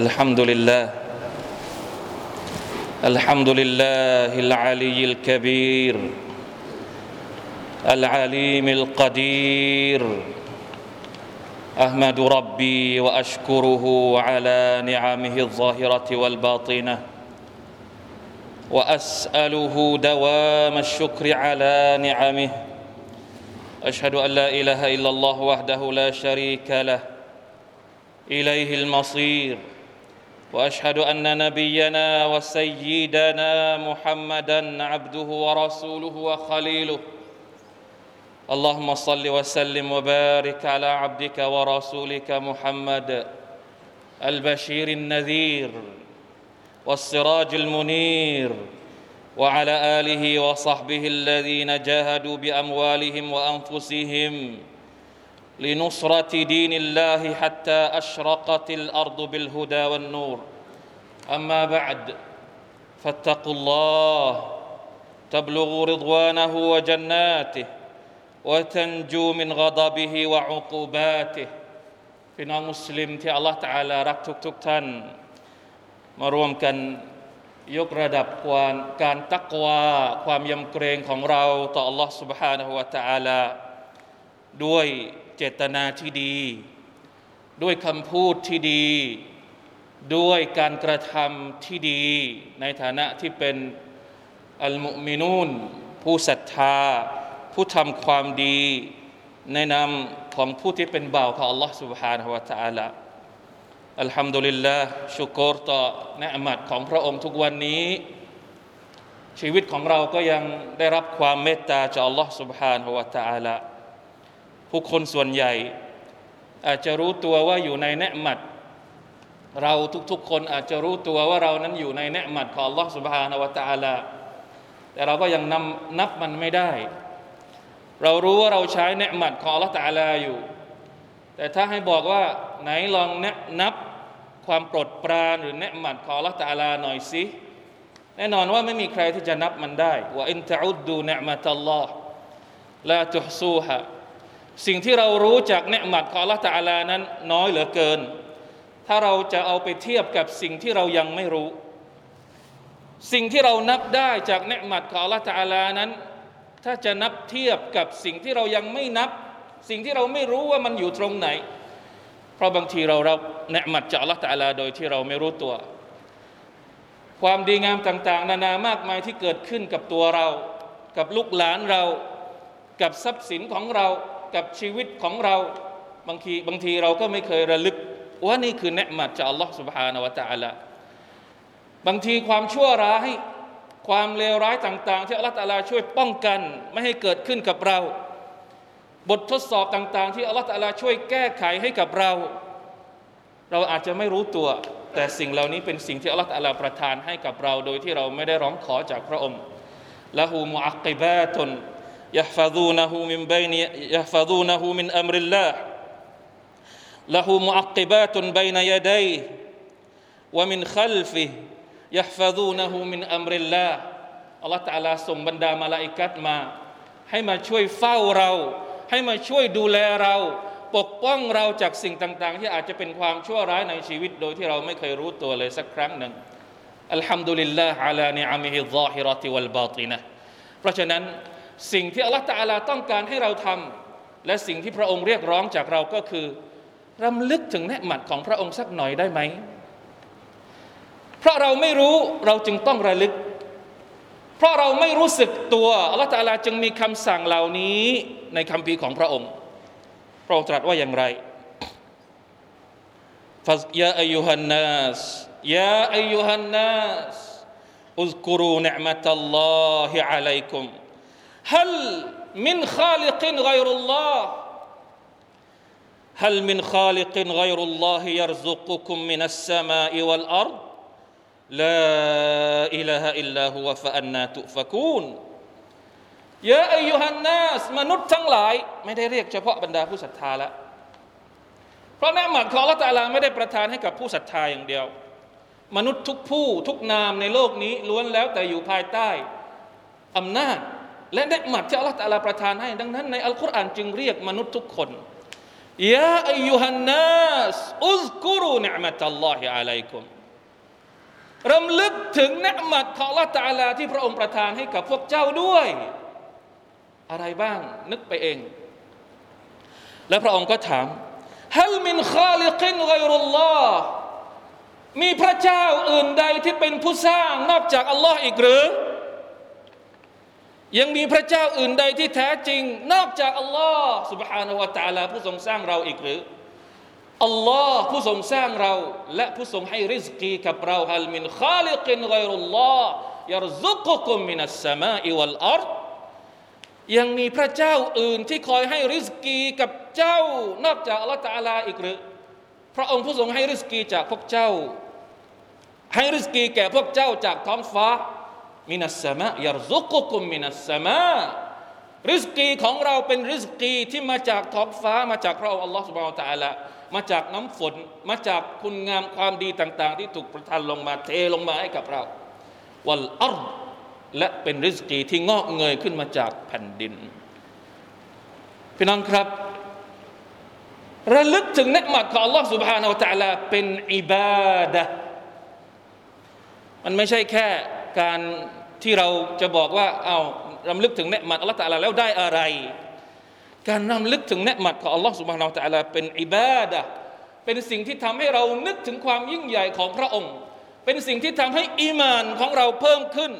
الحمد لله الحمد لله العلي الكبير العليم القدير أحمد ربي وأشكره على نعمه الظاهرة والباطنة وأسأله دوام الشكر على نعمه أشهد أن لا إله إلا الله وحده لا شريك له إليه المصير. وأشهد أن نبينا وسيدنا محمدا عبده ورسوله وخليله. اللهم صل وسلم وبارك على عبدك ورسولك محمد البشير النذير والسراج المنير وعلى آله وصحبه الذين جاهدوا بأموالهم وأنفسهم لنصره دين الله حتى اشرقت الارض بالهدى والنور اما بعد فاتقوا الله تبلغوا رضوانه وجناته وتنجو من غضبه وعقوباته พี่น้องมุสลิมที่อัลลอฮฺตะอาลารักทุกๆทท่าน มารวมกันยกระดับความการตักวาความยำเกรงของเราต่ออัลลอฮฺ سبحانه และ تعالى ด้วยเจตนาที่ดี ด้วยคำพูดที่ดี ด้วยการกระทำที่ดี ในฐานะที่เป็นอัลมุมินูนผู้ศรัทธา ผู้ทำความดีในนามของผู้ที่เป็นบ่าวของ Allah سبحانه และ تعالى อัลฮัมดุลิลลาห์ชุกรต่อเนืมัดของพระองค์ทุกวันนี้ ชีวิตของเราก็ยังได้รับความเมตตาจาก Allah سبحانه และ تعالى ผู้คนส่วนใหญ่ อาจจะรู้ตัวว่าอยู่ในเนืมัดเราทุกๆ คนอาจจะรู้ตัวว่าเรานั้นอยู่ในเนืมัดของ Allah سبحانه และ تعالى แต่เราก็ยังนำนับมันไม่ได้ เรารู้ว่าเราใช้เนืมัดของ Allah تعالى อยู่ แต่ถ้าให้บอกว่าไหนลองนับความโปรดปรานหรือเนืมัดของ Allah تعالى หน่อยสิแน่นอนว่าไม่มีใครที่จะนับมันได้ว่าอินตะอุดดูเนืมัตัลลอฮ์ลาตุฮซูฮะ สิ่งที่เรารู้จากเนืหมัดของละตาลานั้นน้อยเหลือเกิน ถ้าเราจะเอาไปเทียบกับสิ่งที่เรายังไม่รู้ สิ่งที่เรานับได้จากเนืหมัดของละตาลานั้น ถ้าจะนับเทียบกับสิ่งที่เรายังไม่นับ สิ่งที่เราไม่รู้ว่ามันอยู่ตรงไหน เพราะบางทีเรารับเนืหมัดจากละตาลาโดยที่เราไม่รู้ตัว ความดีงามต่างๆ นานามากมายที่เกิดขึ้นกับตัวเรา กับลูกหลานเรา กับทรัพย์สินของเรา กับชีวิตของเรา บางทีบางทีเราก็ไม่เคยระลึก ว่านี่คือเนืมัดจาก Allah سبحانه และ تعالى บางทีความชั่วร้ายความเลวร้ายต่าง ๆ ที่อัลลอฮฺตาลาช่วยป้องกัน ไม่ให้เกิดขึ้นกับเรา บททดสอบต่าง ๆ ที่อัลลอฮฺตาลาช่วยแก้ไขให้กับเรา เราอาจจะไม่รู้ตัว แต่สิ่งเหล่านี้เป็นสิ่งที่อัลลอฮฺตาลาประทานให้กับเรา โดยที่เราไม่ได้ร้องขอจากพระองค์ละหูมุอักกิบาตุน يحفظونه من بين يحفظونه من أمر الله له معقبات بين يديه ومن خلفه يحفظونه من أمر الله อัลลอฮฺตะลาส่งบรรดามาลาอิกัดมา ให้มาช่วยเฝ้าเรา ให้มาช่วยดูแลเรา ปกป้องเราจากสิ่งต่าง ๆ ที่อาจจะเป็นความชั่วร้ายในชีวิต โดยที่เราไม่เคยรู้ตัวเลยสักครั้งหนึ่งอัลฮัมดุลิลลาฮ์อาลานิอามิฮิซาฮิรติวัลบาตินะเพราะฉะนั้น สิ่งที่อัลลอฮฺตะลาต้องการให้เราทำและสิ่งที่พระองค์เรียกร้องจากเราก็คือรำลึกถึงเนืหมัดของพระองค์สักหน่อยได้ไหม เพราะเราไม่รู้เราจึงต้องระลึก เพราะเราไม่รู้สึกตัวอัลลอฮฺตาลาจึงมีคำสั่งเหล่านี้ในคำพีของพระองค์ พระองค์ตรัสว่าอย่างไรยาอายุฮันนัสยาอายุฮันนัสอุซกุรูเนิมัตัลลอฮิอะลัยกุม ฮัลมินขาลิกินไกรุลลอฮ์ هل من خالق غير الله يرزقكم من السماء والارض لا اله الا هو فانا تؤفكون يا ايها الناس มนุษย์ทั้งหลาย ไม่ได้เรียกเฉพาะบรรดาผู้ศรัทธาละเพราะเนืหมัดของละตาลาไม่ได้ประทานให้กับผู้ศรัทธาอย่างเดียว มนุษย์ทุกผู้ทุกนามในโลกนี้ล้วนแล้วแต่อยู่ภายใต้อำนาจ และเนืหมัดที่อัลลอฮฺตะลาประทานให้ ดังนั้นในอัลกุรอานจึงเรียกมนุษย์ทุกคนยาอายุฮันนัสอุซกุรุนิมัตัลลอฮิอะลัยกุมรำลึกถึงเนืมัดของละตาลาที่พระองค์ประทานให้กับพวกเจ้าด้วย อะไรบ้างนึกไปเอง แล้วพระองค์ก็ถามฮัลมินคาลิกินไกรุลลอฮ์มีพระเจ้าอื่นใดที่เป็นผู้สร้างนอกจากอัลลอฮ์อีกหรือ ยังมีพระเจ้าอื่นใดที่แท้จริง นอกจากอัลลอฮ์ سبحانه และ تعالى ผู้ทรงสร้างเราอีกหรืออัลลอฮ์ผู้ทรงสร้างเรา และผู้ทรงให้ริสกีกับเราฮัลมินคาลิกินไกรุลลอฮ์ยารซุกกุมมินัสสมาอิวัลอัรยังมีพระเจ้าอื่นที่คอยให้ริสกีกับเจ้า นอกจากอัลลอฮ์ตาลาอีกหรือ พระองค์ผู้ทรงให้ริสกีจากพวกเจ้า ให้ริสกีแก่พวกเจ้าจากท้องฟ้า มินัสสมายารซุกกุมมินัสสมาริสกีของเราเป็นริสกีที่มาจากท้องฟ้ามาจากพระองค์อัลลอฮ์สุบานตะอัลามาจากน้ำฝนมาจากคุณงามความดีต่าง ๆ ที่ถูกประทานลงมาเทลงมาให้กับเราวัลอัรและเป็นริสกีที่งอกเงยขึ้นมาจากแผ่นดิน พี่น้องครับ ระลึกถึงเนืมัดของ Allah سبحانه และ تعالى เป็นอิบาดะมันไม่ใช่แค่ การที่เราจะบอกว่าเอารำลึกถึงเนตมัดอัลลอฮฺตะลาแล้วได้อะไร การรำลึกถึงเนตมัดของอัลลอฮฺสุบฮานาอัลตะลาเป็นอิบาดะเป็นสิ่งที่ทำให้เรานึกถึงความยิ่งใหญ่ของพระองค์ เป็นสิ่งที่ทำให้อีมานของเราเพิ่มขึ้น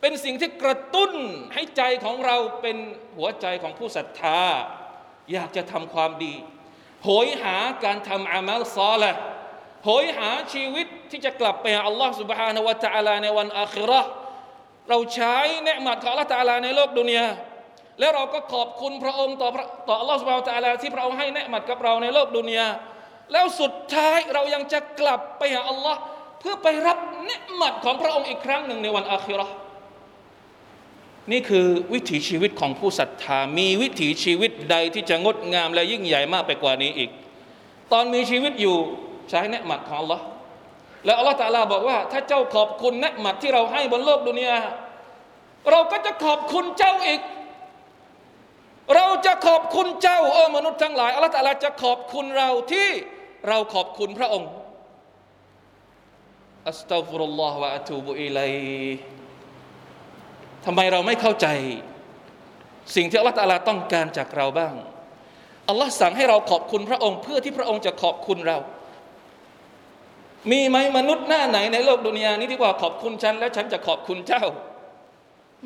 เป็นสิ่งที่กระตุ้นให้ใจของเราเป็นหัวใจของผู้ศรัทธา อยากจะทำความดีโหยหาการทำอามัลซอละ โหยหาชีวิตที่จะกลับไปหาอัลลอฮ์ سبحانه และ تعالى ในวันอาคิเราะห์เราใช้เนืมัดของอัลลอฮ์ تعالى ในโลกดุนยาและเราก็ขอบคุณพระองค์ต่อต่ออัลลอฮ์ سبحانه และ تعالى ที่พระองค์ให้เนืมัดกับเราในโลกดุนยาแล้วสุดท้ายเรายังจะกลับไปหาอัลลอฮ์เพื่อไปรับเนืมัดของพระองค์อีกครั้งหนึ่งในวันอาคิเราะห์นี่คือวิถีชีวิตของผู้ศรัทธา มีวิถีชีวิตใดที่จะงดงามและยิ่งใหญ่มากไปกว่านี้อีก ตอนมีชีวิตอยู่ ใช้เนืมัดของ Allah แล้วอัลลอฮฺตาลาบอกว่า ถ้าเจ้าขอบคุณเนืมัดที่เราให้บนโลกดุนยาเราก็จะขอบคุณเจ้าอีก เราจะขอบคุณเจ้าโอ้มนุษย์ทั้งหลายอัลลอฮฺตาลาจะขอบคุณเราที่เราขอบคุณพระองค์อัสตัฟุรุลลอฮฺวะอะตูบุอิลัยทำไมเราไม่เข้าใจ สิ่งที่อัลลอฮฺตาลาต้องการจากเราบ้างอัลลอฮ์สั่งให้เราขอบคุณพระองค์ เพื่อที่พระองค์จะขอบคุณเรา มีไหมมนุษย์หน้าไหนในโลกดุนยานี้ที่ว่าขอบคุณฉัน แล้วฉันจะขอบคุณเจ้า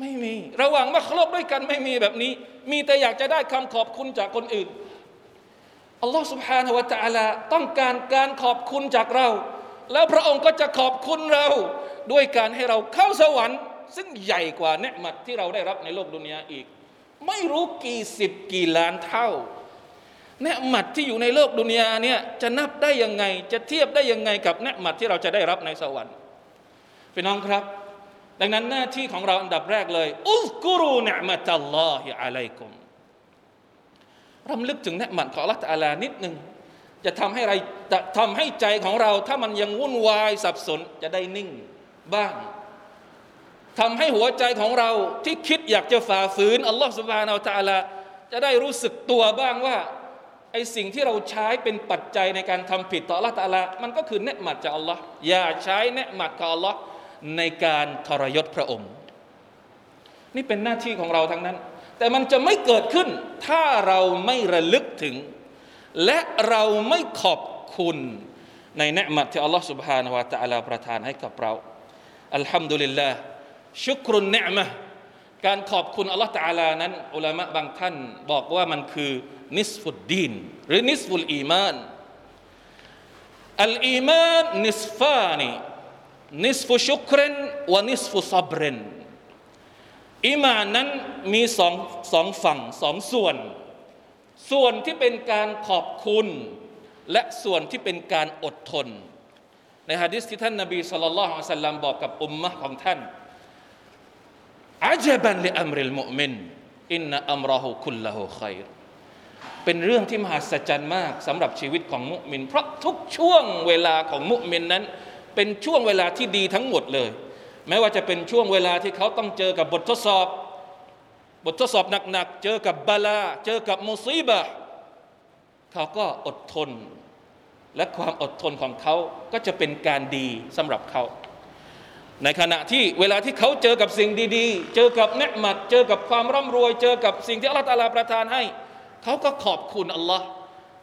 ไม่มี ระหว่างมัคโลกด้วยกันไม่มีแบบนี้ มีแต่อยากจะได้คำขอบคุณจากคนอื่นอัลลอฮ์ سبحانه และ تعالى ต้องการการขอบคุณจากเรา แล้วพระองค์ก็จะขอบคุณเรา ด้วยการให้เราเข้าสวรรค์ซึ่งใหญ่กว่าเนืมัดที่เราได้รับในโลกดุนยาอีก ไม่รู้กี่สิบกี่ล้านเท่า เนืมัดที่อยู่ในโลกดุนยาเนี่ยจะนับได้ยังไง จะเทียบได้ยังไงกับเนืมัดที่เราจะได้รับในสวรรค์พี่น้องครับ ดังนั้นหน้าที่ของเราอันดับแรกเลย อุสกุรูเนืมัตัลลอฮิอะลัยกุมรำลึกถึงเนืมัดของอัลลอฮฺตาลานิดหนึ่งจะทำให้ไรทำให้ใจของเรา ถ้ามันยังวุ่นวายสับสนจะได้นิ่งบ้างทำให้หัวใจของเราที่คิดอยากจะฝ่าฝืนอัลลอฮฺสุบานาอัลตะลาจะได้รู้สึกตัวบ้างว่า ไอสิ่งที่เราใช้เป็นปัจจัยในการทำผิดต่ออัลลอฮฺตะลามันก็คือเนืหมัดจากอัลลอฮ์อย่าใช้เนืหมัดของอัลลอฮ์ในการทรยศพระองค์ นี่เป็นหน้าที่ของเราทั้งนั้น แต่มันจะไม่เกิดขึ้น ถ้าเราไม่ระลึกถึง และเราไม่ขอบคุณในเนืหมัดที่อัลลอฮ์ سبحانه และ تعالى ประทานให้กับเราอัลฮัมดุลิลลาห์ชุกรุนเนมะ การขอบคุณอัลลอฮฺตาลานั้นอุลามะบางท่านบอกว่ามันคือนิสฟุดดีนหรือนิสฟุลอีมานอัลอีมานนิสฟานีنصف شكر ونصف صبر อีมานนั้นมีสองสองฝั่งสองส่วน ส่วนที่เป็นการขอบคุณ และส่วนที่เป็นการอดทน ในฮะดิษที่ท่านนบีصلى الله عليه وسلمบอกกับอุมมะของท่าน عجبا لأمر المؤمن إن أمره كله خيرเป็นเรื่องที่มหัศจรรย์มากสำหรับชีวิตของมุมิน เพราะทุกช่วงเวลาของมุมินนั้น เป็นช่วงเวลาที่ดีทั้งหมดเลย แม้ว่าจะเป็นช่วงเวลาที่เขาต้องเจอกับบททดสอบ บททดสอบหนักๆ เจอกับบาลา เจอกับมุซีบะเขาก็อดทน และความอดทนของเขาก็จะเป็นการดีสำหรับเขา ในขณะที่เวลาที่เขาเจอกับสิ่งดีๆ เจอกับเนืหมัด เจอกับความร่ำรวย เจอกับสิ่งที่อัลลอฮฺตาลาประทานให้ เขาก็ขอบคุณอัลลอฮ์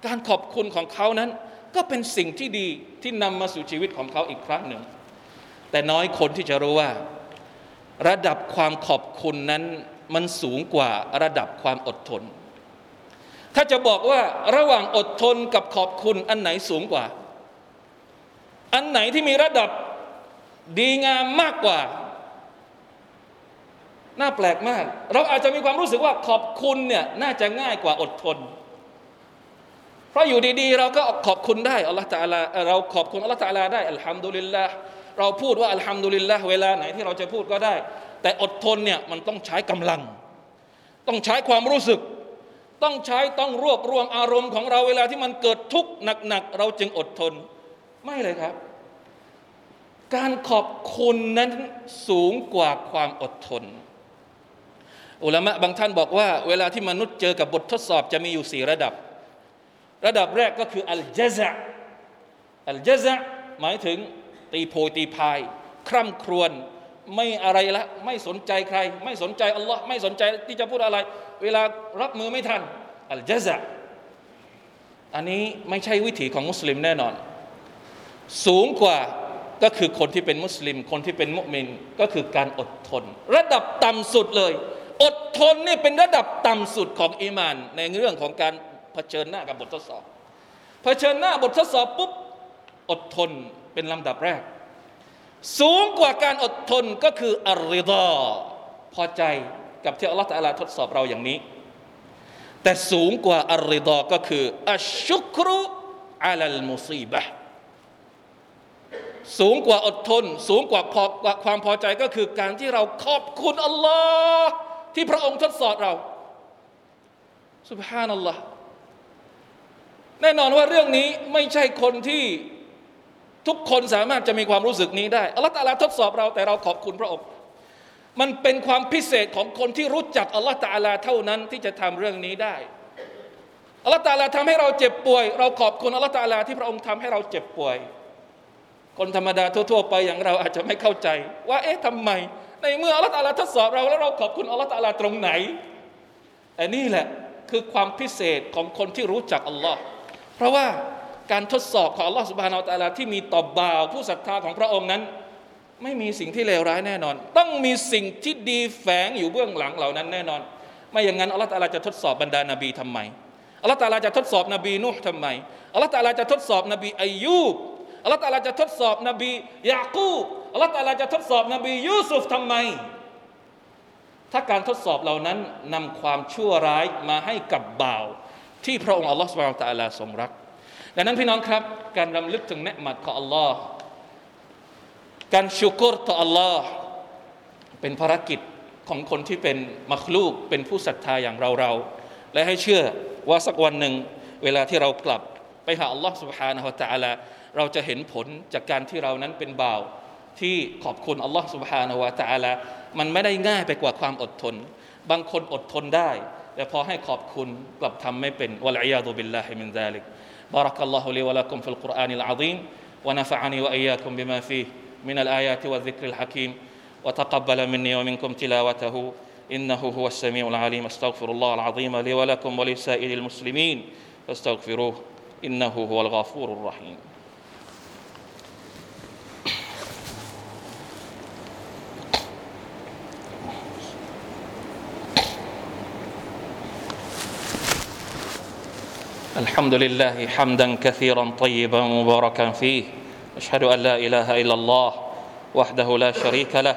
การขอบคุณของเขานั้น ก็เป็นสิ่งที่ดีที่นำมาสู่ชีวิตของเขาอีกครั้งหนึ่ง แต่น้อยคนที่จะรู้ว่า ระดับความขอบคุณนั้นมันสูงกว่าระดับความอดทน ถ้าจะบอกว่าระหว่างอดทนกับขอบคุณอันไหนสูงกว่า อันไหนที่มีระดับ ดีงามมากกว่า น่าแปลกมาก เราอาจจะมีความรู้สึกว่าขอบคุณเนี่ยน่าจะง่ายกว่าอดทน เพราะอยู่ดีๆ เราก็ขอบคุณได้อัลลอฮฺตาลาเราขอบคุณอัลลอฮฺตาลาได้อัลฮัมดุลิลลาห์เราพูดว่าอัลฮัมดุลิลลาห์เวลาไหนที่เราจะพูดก็ได้ แต่อดทนเนี่ยมันต้องใช้กำลัง ต้องใช้ความรู้สึก ต้องใช้ต้องรวบรวมอารมณ์ของเราเวลาที่มันเกิดทุกข์หนักๆเราจึงอดทน ไม่เลยครับ การขอบคุณนั้นสูงกว่าความอดทน อุลามะบางท่านบอกว่า เวลาที่มนุษย์เจอกับบททดสอบจะมีอยู่สี่ระดับ ระดับแรกก็คืออัลเจซะอัลเจซะหมายถึงตีโพยตีพาย คร่ำครวญไม่อะไรละไม่สนใจใคร ไม่สนใจอัลลอฮ์ไม่สนใจที่จะพูดอะไร เวลารับมือไม่ทันอัลเจซะอันนี้ไม่ใช่วิถีของมุสลิมแน่นอน สูงกว่า ก็คือคนที่เป็นมุสลิม คนที่เป็นมุสลิมก็คือการอดทน ระดับต่ำสุดเลย อดทนนี่เป็นระดับต่ำสุดของอีมาน ในเรื่องของการเผชิญหน้ากับบททดสอบเผชิญหน้าบททดสอบปุ๊บอดทนเป็นลำดับแรก สูงกว่าการอดทนก็คืออัริดอพอใจกับที่อัลลอฮฺตะลาทดสอบเราอย่างนี้ แต่สูงกว่าอัริดอก็คืออัชชุกรุอัลลมุซีบะ สูงกว่าอดทน สูงกว่าพอความพอใจก็คือการที่เราขอบคุณอัลลอฮ์ที่พระองค์ทดสอบเราสุบฮานัลลอฮ์แน่นอนว่าเรื่องนี้ไม่ใช่คนที่ทุกคนสามารถจะมีความรู้สึกนี้ได้อัลลอฮ์ตาลาทดสอบเราแต่เราขอบคุณพระองค์ มันเป็นความพิเศษของคนที่รู้จักอัลลอฮ์ตาลาเท่านั้นที่จะทำเรื่องนี้ได้อัลลอฮ์ตาลาทำให้เราเจ็บป่วย เราขอบคุณอัลลอฮ์ตาลาที่พระองค์ทำให้เราเจ็บป่วย คนธรรมดาทั่วๆไปอย่างเราอาจจะไม่เข้าใจ ว่าเอ๊ะทำไม ในเมื่ออัลลอฮฺตาลาทดสอบเราแล้วเราขอบคุณอัลลอฮฺตาลาตรงไหนแต่นี่แหละคือความพิเศษของคนที่รู้จักอัลลอฮ์เพราะว่าการทดสอบของอัลลอฮฺสุบฮานาอัลตาลาที่มีต่อบ่าว ผู้ศรัทธาของพระองค์นั้น ไม่มีสิ่งที่เลวร้ายแน่นอน ต้องมีสิ่งที่ดีแฝงอยู่เบื้องหลังเหล่านั้นแน่นอน ไม่อย่างนั้นอัลลอฮฺตาลาจะทดสอบบรรดานาบีทำไมอัลลอฮฺตาลาจะทดสอบนบีนุ่ทำไมอัลลอฮฺตาลาจะทดสอบนบีอายุบ อัลลอฮฺตาลาจะทดสอบนบียาคูบอัลลอฮฺตาลาจะทดสอบนบียูซุฟทำไม ถ้าการทดสอบเหล่านั้นนำความชั่วร้ายมาให้กับบ่าว ที่พระองค์อัลลอฮฺสุบานตะลาทรงรักดังนั้นพี่น้องครับ การรำลึกถึงเนืมัดของอัลลอฮ์การชุกรต่ออัลลอฮ์เป็นภารกิจของคนที่เป็นมักลูกเป็นผู้ศรัทธาอย่างเราเราและให้เชื่อว่าสักวันหนึ่งเวลาที่เรากลับไปหาอัลลอฮ์ سبحانه และ تعالى เราจะเห็นผลจากการที่เรานั้นเป็นบ่าว ที่ขอบคุณอัลลอฮ์ سبحانه และ تعالى มันไม่ได้ง่ายไปกว่าความอดทน บางคนอดทนได้ แต่พอให้ขอบคุณกลับทำไม่เป็นวะลัยยาดุบิลลาฮิมินซาลิก بارك الله لي ولكم في القرآن العظيم ونفعني وإياكم بما فيه من الآيات والذكر الحكيم وتقبل مني ومنكم تلاوته إنه هو السميع العليم استغفر الله العظيم لي ولكم ولسائر المسلمين فاستغفروه إنه هو الغفور الرحيم الحمد لله حمدا كثيرا طيبا مباركا فيه اشهد ان لا اله الا الله وحده لا شريك له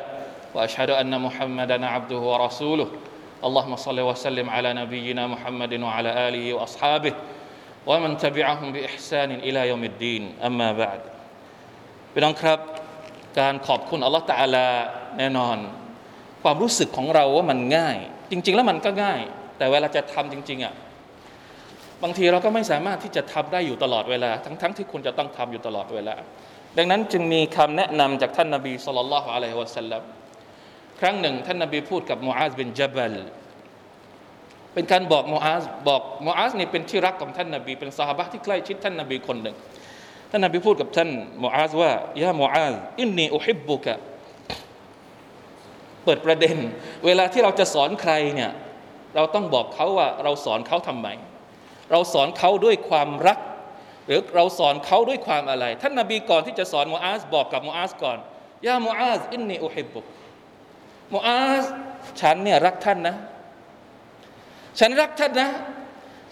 واشهد ان محمدا عبده ورسوله اللهم صل وسلم على نبينا محمد وعلى اله واصحابه ومن تبعهم باحسان الى يوم الدين اما بعد พี่น้องครับการขอบคุณอัลลอฮฺตาลาแน่นอน ความรู้สึกของเราว่ามันง่าย จริง ๆ แล้วมันก็ง่าย แต่เวลาจะทำจริงๆอ่ะ บางทีเราก็ไม่สามารถที่จะทำได้อยู่ตลอดเวลา ทั้งๆทที่คุณจะต้องทำอยู่ตลอดเวลา ดังนั้นจึงมีคำแนะนำจากท่านนบีสุลต่านละฮ์อะลัยฮิวะสัลลัมครั้งหนึ่ง ท่านนบีพูดกับมูอาซบินจับลเป็นการบอกมูอาซบอกมูอาซนี่เป็นที่รักของท่านนบี เป็นสหายที่ใกล้ชิดท่านนบีคนหนึ่ง ท่านนบีพูดกับท่านมูอาซว่ายามูอาซอินนีอุฮิบบุกะเปิดประเด็น เวลาที่เราจะสอนใครเนี่ยเราต้องบอกเขาว่าเราสอนเขาทำไม เราสอนเขาด้วยความรัก หรือเราสอนเขาด้วยความอะไร ท่านนาบีก่อนที่จะสอนมูอาซบอกกับมูอาซก่อนยามูอาซอินนีอุฮิบบุกมูอาซฉันเนี่ยรักท่านนะ ฉันรักท่านนะ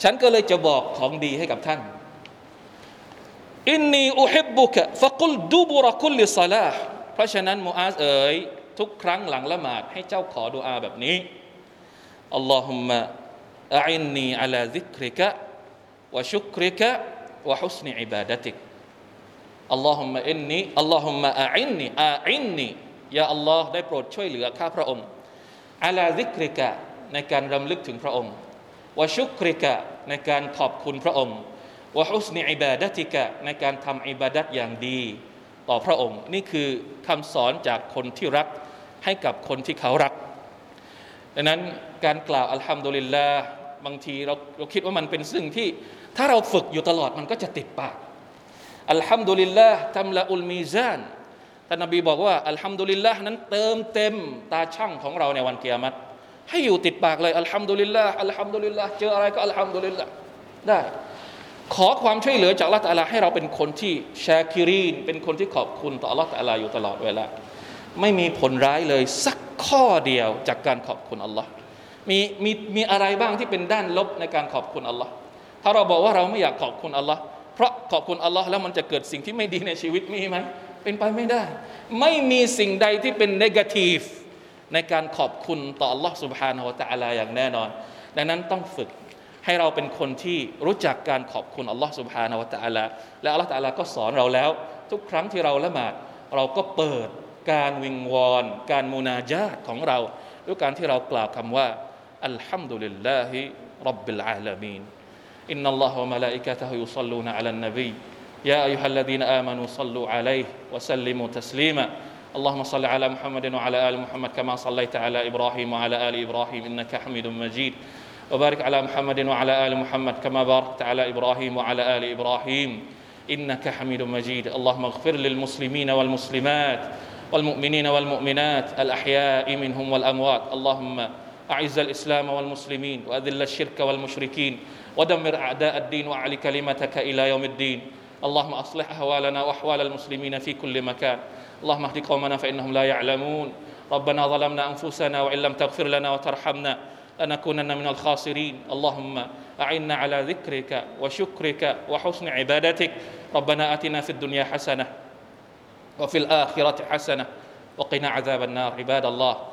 ฉันก็เลยจะบอกของดีให้กับท่านอินนีอุฮิบบุกะฟะกุลดูบุรคุลลิซาลาเพราะฉะนั้นมูอาซเอ๋ยทุกครั้งหลังละหมาดให้เจ้าขอดุอาแบบนี้อัลลอฮุมะอินนีอัลาซิกริกะ วะชุกริกะวะฮุสนีอิบาดะติกอัลลอฮุมะอินนีอัลลอฮุมะอินนีอินนียาอัลลอฮ์ได้โปรดช่วยเหลือข้าพระองค์อัลาซิกริกะในการรำลึกถึงพระองค์วะชุกริกะในการขอบคุณพระองค์วะฮุสนีอิบาดติกะในการทำอิบาดัตอย่างดี ต่อพระองค์ นี่คือคำสอนจากคนที่รักให้กับคนที่เขารัก ดังนั้นการกล่าว الحمد لله บางทีเราเราคิดว่ามันเป็นสิ่งที่ ถ้าเราฝึกอยู่ตลอดมันก็จะติดปาก الحمد لله تملأ الميزانท่านนบีบอกว่า الحمد لله นั้นเติมเต็มตาชั่งของเราในวันกิยามะฮ์ให้อยู่ติดปากเลย الحمد لله الحمد للهเจออะไรก็ الحمد للهได้ ขอความช่วยเหลือจากอัลลอฮฺให้เราเป็นคนที่ชาคิรีน เป็นคนที่ขอบคุณต่ออัลลอฮฺอยู่ตลอดเวลาไม่มีผลร้ายเลยสักข้อเดียวจากการขอบคุณอัลลอฮ์ มีมีมีอะไรบ้างที่เป็นด้านลบในการขอบคุณอัลลอฮ์ถ้าเราบอกว่าเราไม่อยากขอบคุณอัลลอฮ์เพราะขอบคุณอัลลอฮ์แล้วมันจะเกิดสิ่งที่ไม่ดีในชีวิตมีไหมเป็นไปไม่ได้ ไม่มีสิ่งใดที่เป็นนกาทีฟในการขอบคุณต่ออัลลอฮ์ سبحانه และ تعالى อย่างแน่นอน ดังนั้นต้องฝึกให้เราเป็นคนที่รู้จักการขอบคุณอัลลอฮ์ سبحانه และ تعالى และอัลลอฮ์ تعالى ก็สอนเราแล้ว ทุกครั้งที่เราละหมาดเราก็เปิดการวิงวอนการมุนาจาตของเราด้วยการที่เรากล่าวคำว่า الحمد لله رب العالمين إن الله وملائكته يصلون على النبي يا أيها الذين آمنوا صلوا عليه وسلموا تسليما اللهم صل على محمد وعلى آل محمد كما صليت على إبراهيم وعلى آل إبراهيم إنك حميد مجيد وبارك على محمد وعلى آل محمد كما باركت على إبراهيم وعلى آل إبراهيم إنك حميد مجيد اللهم اغفر للمسلمين والمسلمات والمؤمنين والمؤمنات الأحياء منهم والأموات اللهم أعز الإسلام والمسلمين وأذل الشرك والمشركين ودمر أعداء الدين وأعل كلمتك إلى يوم الدين. اللهم أصلح أحوالنا وأحوال المسلمين في كل مكان. اللهم اهد قومنا فإنهم لا يعلمون. ربنا ظلمنا أنفسنا وإن لم تغفر لنا وترحمنا لنكونن من الخاسرين. اللهم أعنا على ذكرك وشكرك وحسن عبادتك. ربنا آتنا في الدنيا حسنة وفي الآخرة حسنة. وقنا عذاب النار عباد الله.